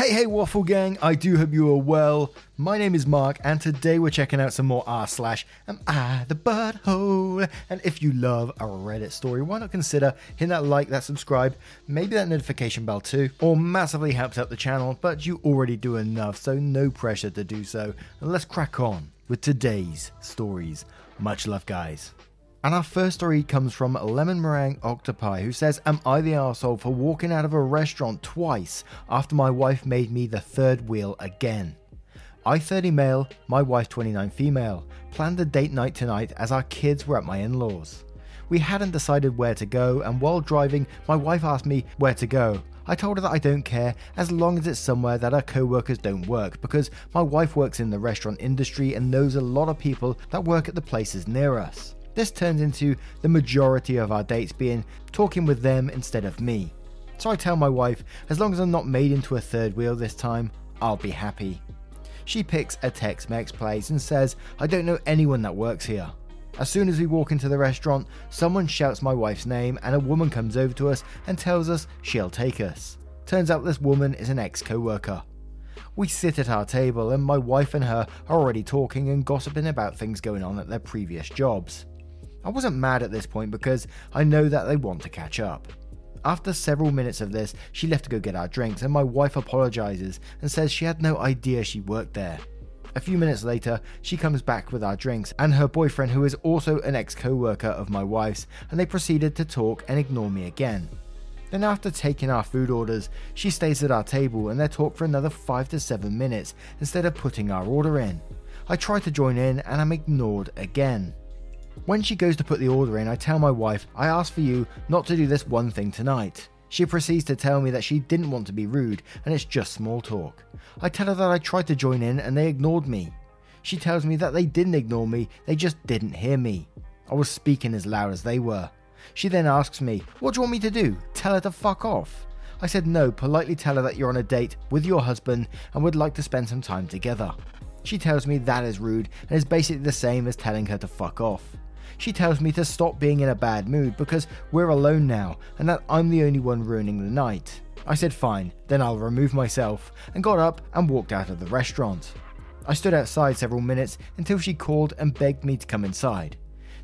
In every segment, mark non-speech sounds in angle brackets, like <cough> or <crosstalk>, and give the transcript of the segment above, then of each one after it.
Hey, hey, Waffle Gang, I do hope you are well. My name is Mark, and today we're checking out some more r slash am I the butthole? And if you love a Reddit story, why not consider hitting that like, that subscribe, maybe that notification bell too, or massively helps out the channel, but you already do enough, so no pressure to do so. And let's crack on with today's stories. Much love, guys. And our first story comes from Lemon Meringue Octopi, who says, Am I the asshole for walking out of a restaurant twice after my wife made me the third wheel again? I 30 male, my wife 29 female, planned a date night tonight as our kids were at my in laws. We hadn't decided where to go, and while driving, my wife asked me where to go. I told her that I don't care as long as it's somewhere that our co workers don't work because my wife works in the restaurant industry and knows a lot of people that work at the places near us. This turns into the majority of our dates being talking with them instead of me. So I tell my wife, as long as I'm not made into a third wheel this time, I'll be happy. She picks a Tex Mex place and says, I don't know anyone that works here. As soon as we walk into the restaurant, someone shouts my wife's name and a woman comes over to us and tells us she'll take us. Turns out this woman is an ex co worker. We sit at our table and my wife and her are already talking and gossiping about things going on at their previous jobs. I wasn't mad at this point because I know that they want to catch up. After several minutes of this, she left to go get our drinks, and my wife apologizes and says she had no idea she worked there. A few minutes later, she comes back with our drinks and her boyfriend, who is also an ex co worker of my wife's, and they proceeded to talk and ignore me again. Then, after taking our food orders, she stays at our table and they talk for another 5 to 7 minutes instead of putting our order in. I try to join in and I'm ignored again. When she goes to put the order in, I tell my wife, I asked for you not to do this one thing tonight. She proceeds to tell me that she didn't want to be rude and it's just small talk. I tell her that I tried to join in and they ignored me. She tells me that they didn't ignore me, they just didn't hear me. I was speaking as loud as they were. She then asks me, What do you want me to do? Tell her to fuck off. I said no, politely tell her that you're on a date with your husband and would like to spend some time together. She tells me that is rude and is basically the same as telling her to fuck off. She tells me to stop being in a bad mood because we're alone now and that I'm the only one ruining the night. I said fine, then I'll remove myself, and got up and walked out of the restaurant. I stood outside several minutes until she called and begged me to come inside.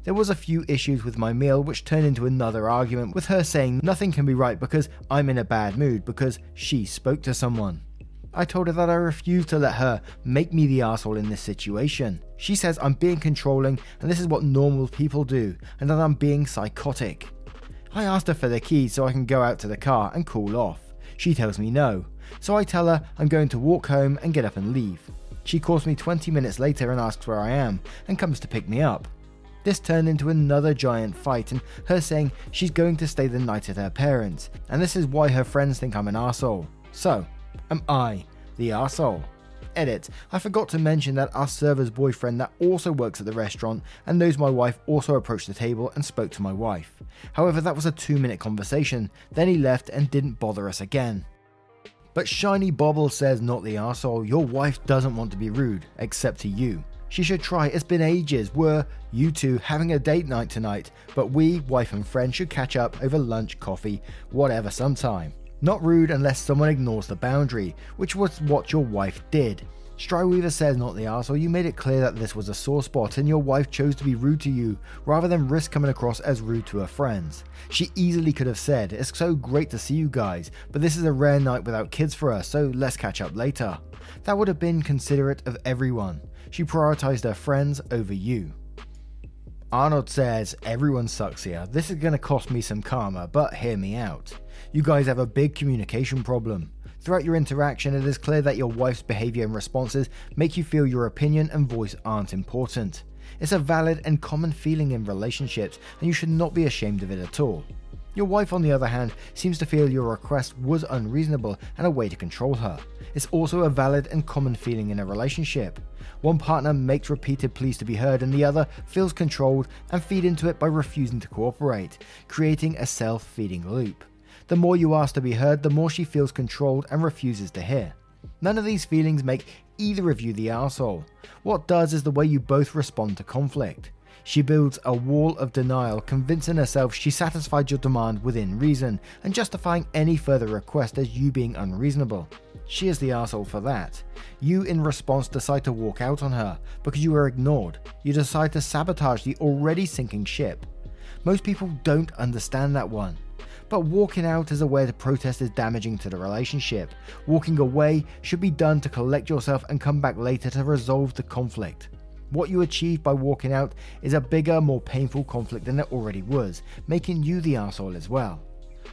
There was a few issues with my meal which turned into another argument with her saying nothing can be right because I'm in a bad mood because she spoke to someone. I told her that I refuse to let her make me the asshole in this situation. She says I'm being controlling and this is what normal people do, and that I'm being psychotic. I asked her for the keys so I can go out to the car and cool off. She tells me no, so I tell her I'm going to walk home and get up and leave. She calls me 20 minutes later and asks where I am and comes to pick me up. This turned into another giant fight and her saying she's going to stay the night at her parents, and this is why her friends think I'm an asshole. So, am I the arsehole? Edit. I forgot to mention that our server's boyfriend that also works at the restaurant and knows my wife also approached the table and spoke to my wife. However, that was a two minute conversation, then he left and didn't bother us again. But Shiny Bobble says not the arsehole, your wife doesn't want to be rude, except to you. She should try, it's been ages. We're, you two, having a date night tonight, but we, wife and friend, should catch up over lunch, coffee, whatever sometime. Not rude unless someone ignores the boundary, which was what your wife did. Stryweaver says not the arsehole, you made it clear that this was a sore spot and your wife chose to be rude to you, rather than risk coming across as rude to her friends. She easily could have said, it's so great to see you guys, but this is a rare night without kids for us, so let's catch up later. That would have been considerate of everyone. She prioritized her friends over you. Arnold says, Everyone sucks here. This is going to cost me some karma, but hear me out. You guys have a big communication problem. Throughout your interaction, it is clear that your wife's behavior and responses make you feel your opinion and voice aren't important. It's a valid and common feeling in relationships, and you should not be ashamed of it at all. Your wife, on the other hand, seems to feel your request was unreasonable and a way to control her. It's also a valid and common feeling in a relationship. One partner makes repeated pleas to be heard, and the other feels controlled and feed into it by refusing to cooperate, creating a self feeding loop. The more you ask to be heard, the more she feels controlled and refuses to hear. None of these feelings make either of you the asshole. What does is the way you both respond to conflict. She builds a wall of denial, convincing herself she satisfied your demand within reason, and justifying any further request as you being unreasonable. She is the asshole for that. You, in response, decide to walk out on her because you were ignored. You decide to sabotage the already sinking ship. Most people don't understand that one. But walking out as a way to protest is damaging to the relationship. Walking away should be done to collect yourself and come back later to resolve the conflict. What you achieve by walking out is a bigger, more painful conflict than it already was, making you the asshole as well.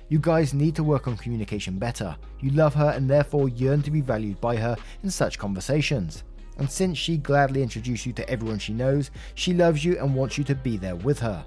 You guys need to work on communication better. You love her and therefore yearn to be valued by her in such conversations. And since she gladly introduced you to everyone she knows, she loves you and wants you to be there with her.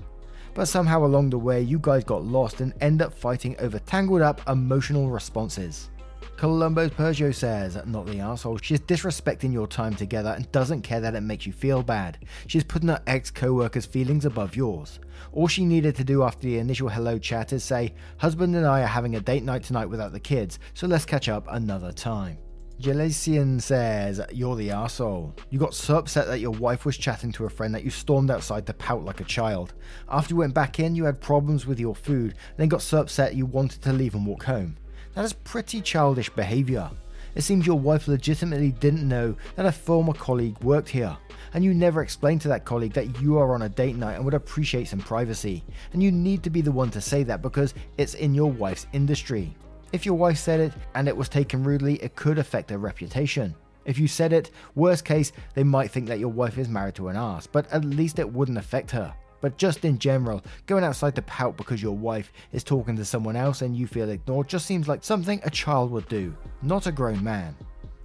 But somehow along the way, you guys got lost and end up fighting over tangled up emotional responses. Columbo's Peugeot says, not the asshole, she's disrespecting your time together and doesn't care that it makes you feel bad. She's putting her ex co worker's feelings above yours. All she needed to do after the initial hello chat is say, Husband and I are having a date night tonight without the kids, so let's catch up another time. Jelasian says, You're the asshole. You got so upset that your wife was chatting to a friend that you stormed outside to pout like a child. After you went back in, you had problems with your food, then got so upset you wanted to leave and walk home. That is pretty childish behaviour. It seems your wife legitimately didn't know that a former colleague worked here, and you never explained to that colleague that you are on a date night and would appreciate some privacy. And you need to be the one to say that because it's in your wife's industry. If your wife said it and it was taken rudely, it could affect her reputation. If you said it, worst case, they might think that your wife is married to an ass, but at least it wouldn't affect her. But just in general, going outside to pout because your wife is talking to someone else and you feel ignored just seems like something a child would do, not a grown man.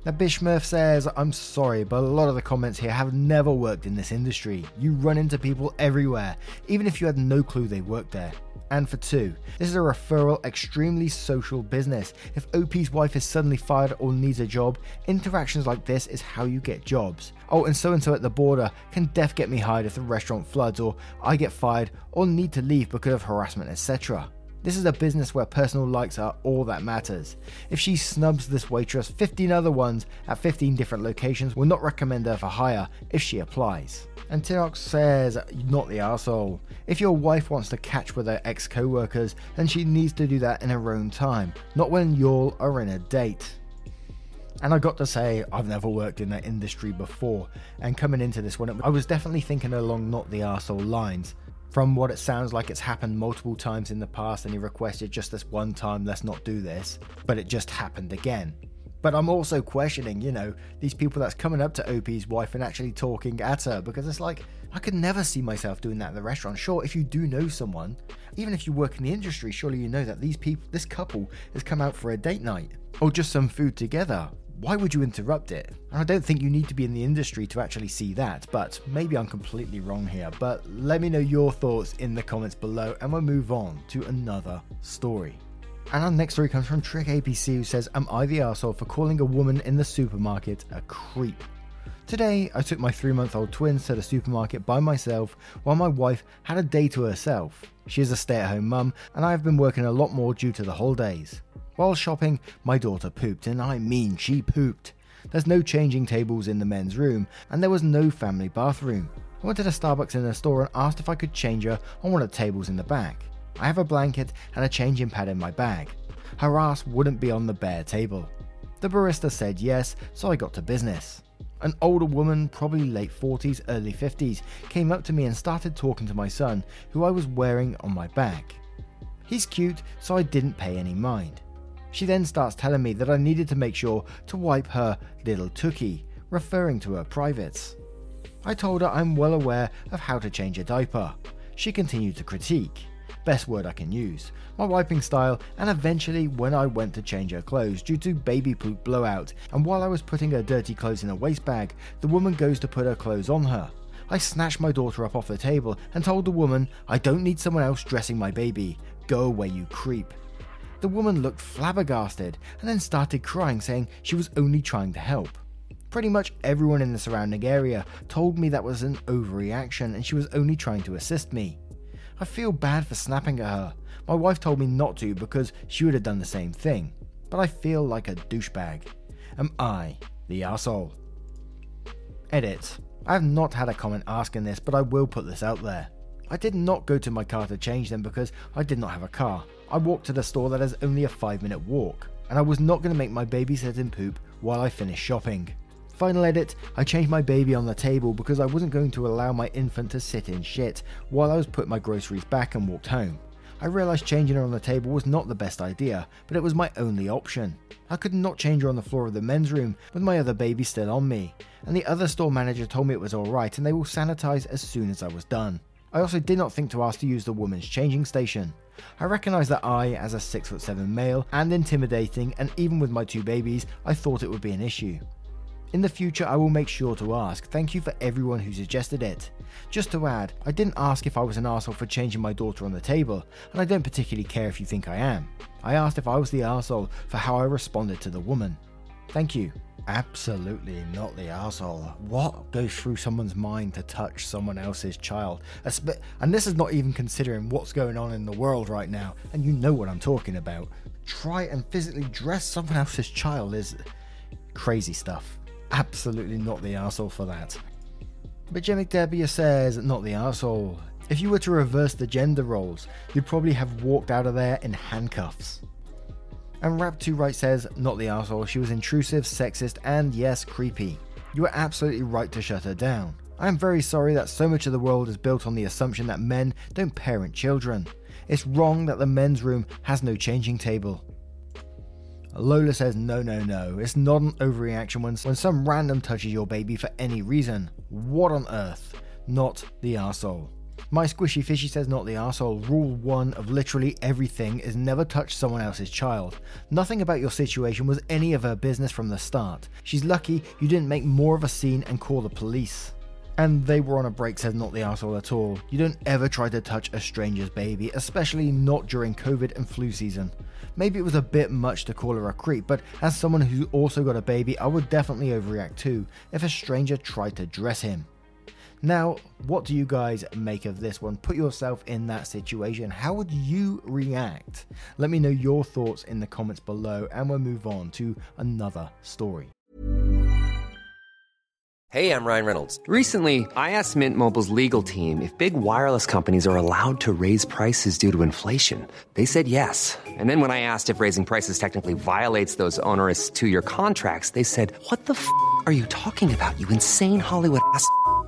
Now, Bishmurph says, I'm sorry, but a lot of the comments here have never worked in this industry. You run into people everywhere, even if you had no clue they worked there. And for two, this is a referral, extremely social business. If OP's wife is suddenly fired or needs a job, interactions like this is how you get jobs. Oh, and so and so at the border can def get me hired if the restaurant floods, or I get fired or need to leave because of harassment, etc. This is a business where personal likes are all that matters. If she snubs this waitress, 15 other ones at 15 different locations will not recommend her for hire if she applies. And Tinox says, not the asshole. If your wife wants to catch with her ex co workers, then she needs to do that in her own time, not when y'all are in a date. And I got to say, I've never worked in that industry before, and coming into this one, I was definitely thinking along not the arsehole lines. From what it sounds like, it's happened multiple times in the past, and he requested just this one time, let's not do this, but it just happened again. But I'm also questioning, you know, these people that's coming up to OP's wife and actually talking at her because it's like, I could never see myself doing that in the restaurant. Sure, if you do know someone, even if you work in the industry, surely you know that these people, this couple, has come out for a date night or just some food together why would you interrupt it? And I don't think you need to be in the industry to actually see that, but maybe I'm completely wrong here. But let me know your thoughts in the comments below, and we'll move on to another story. And our next story comes from Trick APC, who says, Am I the asshole for calling a woman in the supermarket a creep? Today, I took my three month old twins to the supermarket by myself while my wife had a day to herself. She is a stay at home mum, and I have been working a lot more due to the holidays. While shopping, my daughter pooped, and I mean she pooped. There's no changing tables in the men's room, and there was no family bathroom. I went to the Starbucks in the store and asked if I could change her on one of the tables in the back. I have a blanket and a changing pad in my bag. Her ass wouldn't be on the bare table. The barista said yes, so I got to business. An older woman, probably late 40s, early 50s, came up to me and started talking to my son, who I was wearing on my back. He's cute, so I didn't pay any mind. She then starts telling me that I needed to make sure to wipe her little tookie, referring to her privates. I told her I'm well aware of how to change a diaper. She continued to critique, best word I can use, my wiping style, and eventually when I went to change her clothes due to baby poop blowout, and while I was putting her dirty clothes in a waste bag, the woman goes to put her clothes on her. I snatched my daughter up off the table and told the woman, I don't need someone else dressing my baby. Go away, you creep. The woman looked flabbergasted and then started crying, saying she was only trying to help. Pretty much everyone in the surrounding area told me that was an overreaction and she was only trying to assist me. I feel bad for snapping at her. My wife told me not to because she would have done the same thing. But I feel like a douchebag. Am I the asshole? Edit. I have not had a comment asking this, but I will put this out there. I did not go to my car to change them because I did not have a car. I walked to the store that is only a 5 minute walk, and I was not going to make my baby sit in poop while I finished shopping. Final edit, I changed my baby on the table because I wasn't going to allow my infant to sit in shit while I was putting my groceries back and walked home. I realised changing her on the table was not the best idea, but it was my only option. I could not change her on the floor of the men's room with my other baby still on me, and the other store manager told me it was alright and they will sanitise as soon as I was done. I also did not think to ask to use the woman's changing station. I recognise that I, as a 6'7 male, and intimidating, and even with my two babies, I thought it would be an issue. In the future, I will make sure to ask. Thank you for everyone who suggested it. Just to add, I didn't ask if I was an asshole for changing my daughter on the table, and I don't particularly care if you think I am. I asked if I was the asshole for how I responded to the woman. Thank you. Absolutely not the asshole. What goes through someone's mind to touch someone else's child? And this is not even considering what's going on in the world right now, and you know what I'm talking about. Try and physically dress someone else's child is crazy stuff absolutely not the asshole for that. But Jimmy McDebbia says, not the asshole. If you were to reverse the gender roles, you'd probably have walked out of there in handcuffs. And Rap2 Right says, not the asshole, she was intrusive, sexist, and yes, creepy. You were absolutely right to shut her down. I am very sorry that so much of the world is built on the assumption that men don't parent children. It's wrong that the men's room has no changing table. Lola says, no, no, no. It's not an overreaction when, when some random touches your baby for any reason. What on earth? Not the arsehole. My squishy fishy says not the asshole. Rule one of literally everything is never touch someone else's child. Nothing about your situation was any of her business from the start. She's lucky you didn't make more of a scene and call the police. And they were on a break, says not the asshole at all. You don't ever try to touch a stranger's baby, especially not during COVID and flu season. Maybe it was a bit much to call her a creep, but as someone who also got a baby, I would definitely overreact too if a stranger tried to dress him. Now, what do you guys make of this one? Put yourself in that situation. How would you react? Let me know your thoughts in the comments below, and we'll move on to another story. Hey, I'm Ryan Reynolds. Recently, I asked Mint Mobile's legal team if big wireless companies are allowed to raise prices due to inflation. They said yes. And then when I asked if raising prices technically violates those onerous two year contracts, they said, What the f are you talking about, you insane Hollywood ass?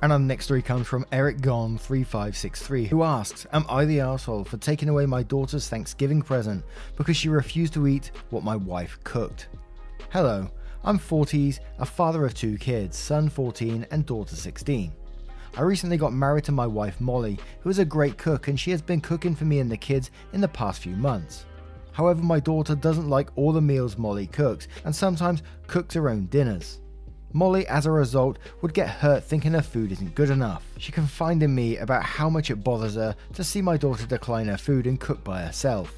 And our next story comes from Eric Gone 3563 who asks, Am I the asshole for taking away my daughter's Thanksgiving present because she refused to eat what my wife cooked? Hello, I'm 40s, a father of two kids, son 14 and daughter 16. I recently got married to my wife Molly, who is a great cook and she has been cooking for me and the kids in the past few months. However, my daughter doesn't like all the meals Molly cooks and sometimes cooks her own dinners. Molly, as a result, would get hurt thinking her food isn't good enough. She confided in me about how much it bothers her to see my daughter decline her food and cook by herself.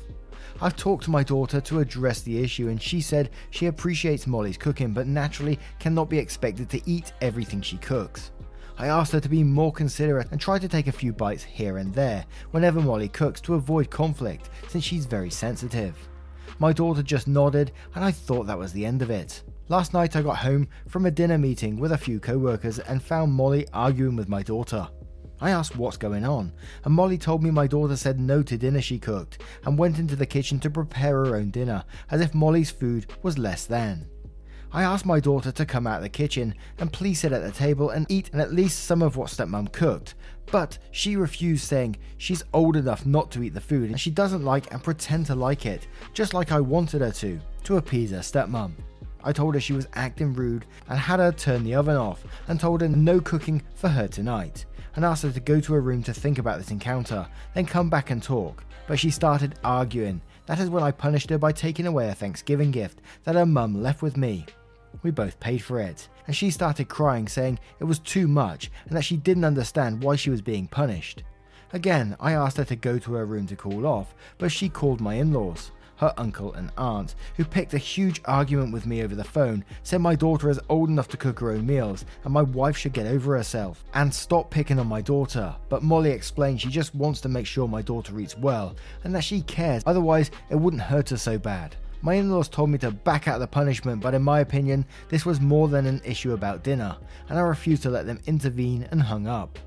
I've talked to my daughter to address the issue, and she said she appreciates Molly's cooking but naturally cannot be expected to eat everything she cooks. I asked her to be more considerate and try to take a few bites here and there whenever Molly cooks to avoid conflict since she's very sensitive. My daughter just nodded, and I thought that was the end of it. Last night I got home from a dinner meeting with a few co workers and found Molly arguing with my daughter. I asked what's going on, and Molly told me my daughter said no to dinner she cooked and went into the kitchen to prepare her own dinner, as if Molly's food was less than. I asked my daughter to come out of the kitchen and please sit at the table and eat and at least some of what stepmom cooked, but she refused, saying she's old enough not to eat the food and she doesn't like and pretend to like it, just like I wanted her to, to appease her stepmom. I told her she was acting rude and had her turn the oven off and told her no cooking for her tonight and asked her to go to her room to think about this encounter, then come back and talk. But she started arguing. That is when I punished her by taking away a Thanksgiving gift that her mum left with me. We both paid for it, and she started crying, saying it was too much and that she didn't understand why she was being punished. Again, I asked her to go to her room to cool off, but she called my in laws her uncle and aunt, who picked a huge argument with me over the phone, said my daughter is old enough to cook her own meals and my wife should get over herself and stop picking on my daughter. But Molly explained she just wants to make sure my daughter eats well and that she cares, otherwise, it wouldn't hurt her so bad. My in laws told me to back out the punishment, but in my opinion, this was more than an issue about dinner, and I refused to let them intervene and hung up.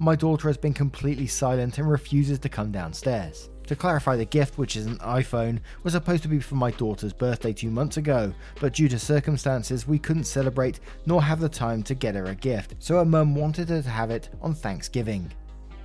My daughter has been completely silent and refuses to come downstairs. To clarify, the gift, which is an iPhone, was supposed to be for my daughter's birthday two months ago, but due to circumstances, we couldn't celebrate nor have the time to get her a gift, so her mum wanted her to have it on Thanksgiving.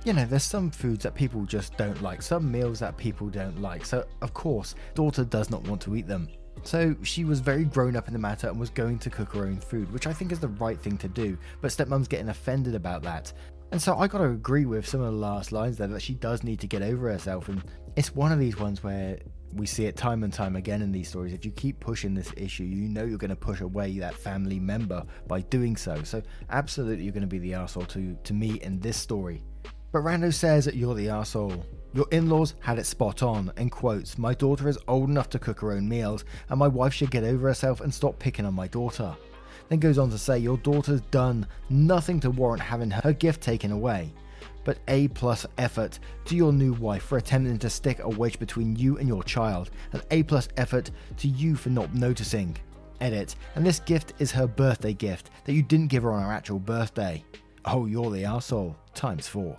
You know, there's some foods that people just don't like, some meals that people don't like, so of course, daughter does not want to eat them. So she was very grown up in the matter and was going to cook her own food, which I think is the right thing to do, but stepmom's getting offended about that. And so I got to agree with some of the last lines there that she does need to get over herself. And it's one of these ones where we see it time and time again in these stories. If you keep pushing this issue, you know you're going to push away that family member by doing so. So absolutely, you're going to be the asshole to to me in this story. But Rando says that you're the asshole. Your in laws had it spot on, and quotes, My daughter is old enough to cook her own meals, and my wife should get over herself and stop picking on my daughter. Then goes on to say, Your daughter's done nothing to warrant having her gift taken away. But A plus effort to your new wife for attempting to stick a wedge between you and your child, and A plus effort to you for not noticing. Edit, and this gift is her birthday gift that you didn't give her on her actual birthday. Oh, you're the asshole. Times four.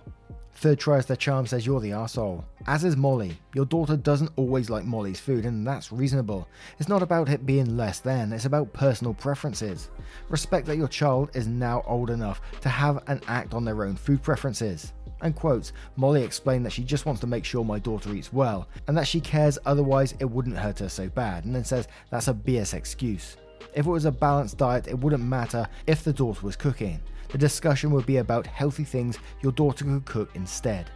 Third tries their charm says you're the asshole. As is Molly. Your daughter doesn't always like Molly's food, and that's reasonable. It's not about it being less than, it's about personal preferences. Respect that your child is now old enough to have and act on their own food preferences. And quotes, Molly explained that she just wants to make sure my daughter eats well, and that she cares otherwise it wouldn't hurt her so bad, and then says that's a BS excuse. If it was a balanced diet, it wouldn't matter if the daughter was cooking. The discussion would be about healthy things your daughter could cook instead.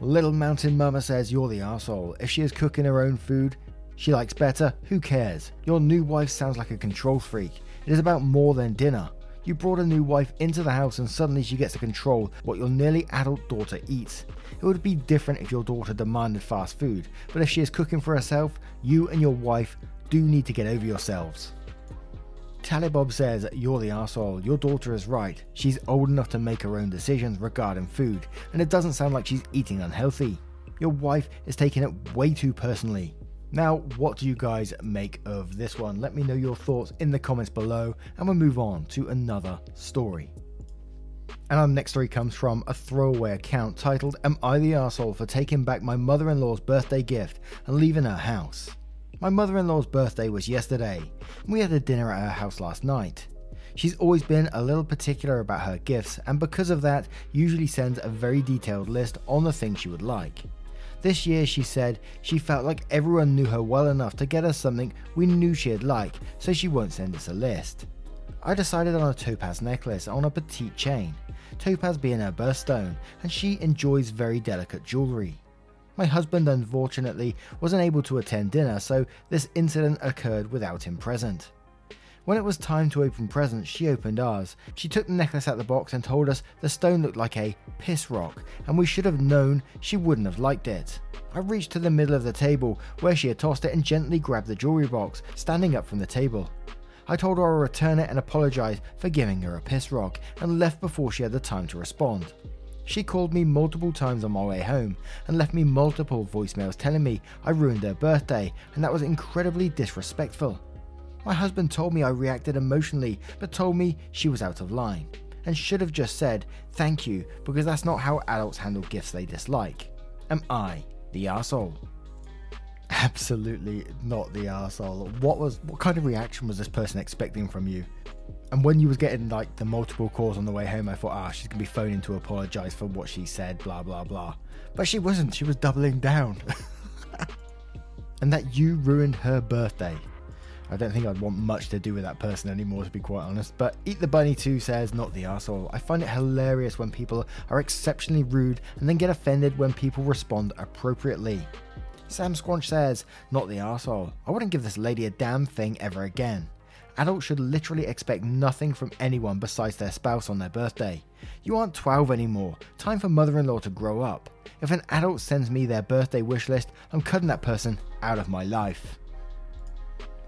Little Mountain Mama says you're the asshole. If she is cooking her own food she likes better, who cares? Your new wife sounds like a control freak. It is about more than dinner. You brought a new wife into the house and suddenly she gets to control what your nearly adult daughter eats. It would be different if your daughter demanded fast food, but if she is cooking for herself, you and your wife do need to get over yourselves. Talibob says, You're the asshole. Your daughter is right. She's old enough to make her own decisions regarding food, and it doesn't sound like she's eating unhealthy. Your wife is taking it way too personally. Now, what do you guys make of this one? Let me know your thoughts in the comments below, and we'll move on to another story. And our next story comes from a throwaway account titled, Am I the asshole for taking back my mother in law's birthday gift and leaving her house? My mother in law's birthday was yesterday, and we had a dinner at her house last night. She's always been a little particular about her gifts, and because of that, usually sends a very detailed list on the things she would like. This year, she said she felt like everyone knew her well enough to get us something we knew she'd like, so she won't send us a list. I decided on a topaz necklace on a petite chain, topaz being her birthstone, and she enjoys very delicate jewellery. My husband, unfortunately, wasn't able to attend dinner, so this incident occurred without him present. When it was time to open presents, she opened ours. She took the necklace out of the box and told us the stone looked like a piss rock, and we should have known she wouldn't have liked it. I reached to the middle of the table where she had tossed it and gently grabbed the jewelry box, standing up from the table. I told her I'd return it and apologise for giving her a piss rock, and left before she had the time to respond. She called me multiple times on my way home and left me multiple voicemails telling me I ruined her birthday and that was incredibly disrespectful. My husband told me I reacted emotionally, but told me she was out of line, and should have just said thank you because that's not how adults handle gifts they dislike. Am I the asshole? <laughs> Absolutely not the asshole. What was what kind of reaction was this person expecting from you? And when you was getting like the multiple calls on the way home, I thought, ah, she's gonna be phoning to apologize for what she said, blah blah blah. But she wasn't. She was doubling down. <laughs> and that you ruined her birthday. I don't think I'd want much to do with that person anymore, to be quite honest. But Eat the Bunny 2 says, not the asshole. I find it hilarious when people are exceptionally rude and then get offended when people respond appropriately. Sam Squanch says, not the asshole. I wouldn't give this lady a damn thing ever again. Adults should literally expect nothing from anyone besides their spouse on their birthday. You aren't 12 anymore. Time for mother in law to grow up. If an adult sends me their birthday wish list, I'm cutting that person out of my life.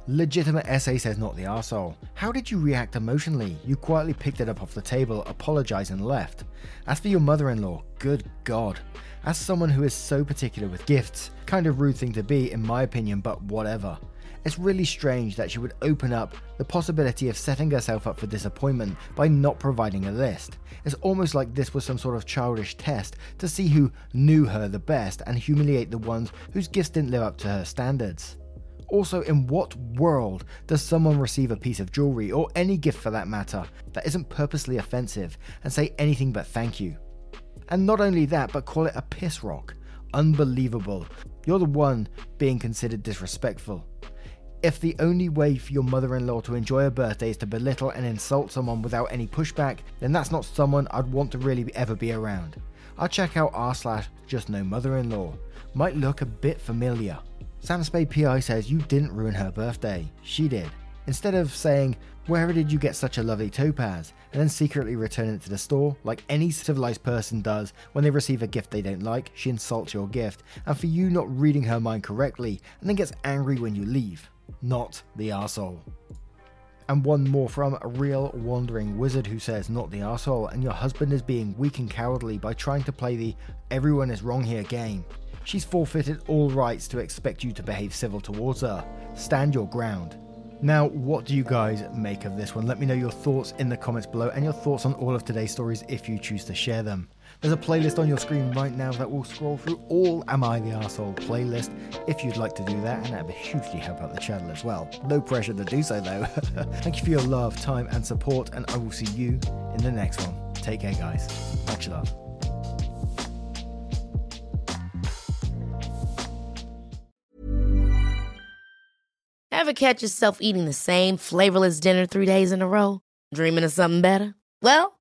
Legitimate essay says not the arsehole. How did you react emotionally? You quietly picked it up off the table, apologized, and left. As for your mother in law, good god. As someone who is so particular with gifts, kind of rude thing to be, in my opinion, but whatever. It's really strange that she would open up the possibility of setting herself up for disappointment by not providing a list. It's almost like this was some sort of childish test to see who knew her the best and humiliate the ones whose gifts didn't live up to her standards. Also, in what world does someone receive a piece of jewelry, or any gift for that matter, that isn't purposely offensive and say anything but thank you? And not only that, but call it a piss rock. Unbelievable. You're the one being considered disrespectful. If the only way for your mother in law to enjoy a birthday is to belittle and insult someone without any pushback, then that's not someone I'd want to really ever be around. I'll check out r slash just no mother in law. Might look a bit familiar. Sam Spade PI says you didn't ruin her birthday. She did. Instead of saying, Where did you get such a lovely topaz? and then secretly return it to the store, like any civilized person does when they receive a gift they don't like, she insults your gift, and for you not reading her mind correctly, and then gets angry when you leave. Not the arsehole. And one more from a real wandering wizard who says, Not the asshole, and your husband is being weak and cowardly by trying to play the everyone is wrong here game. She's forfeited all rights to expect you to behave civil towards her. Stand your ground. Now, what do you guys make of this one? Let me know your thoughts in the comments below and your thoughts on all of today's stories if you choose to share them. There's a playlist on your screen right now that will scroll through all Am I the Arsehole playlist if you'd like to do that, and that would hugely help out the channel as well. No pressure to do so though. <laughs> Thank you for your love, time, and support, and I will see you in the next one. Take care, guys. Much love. Ever catch yourself eating the same flavorless dinner three days in a row? Dreaming of something better? Well,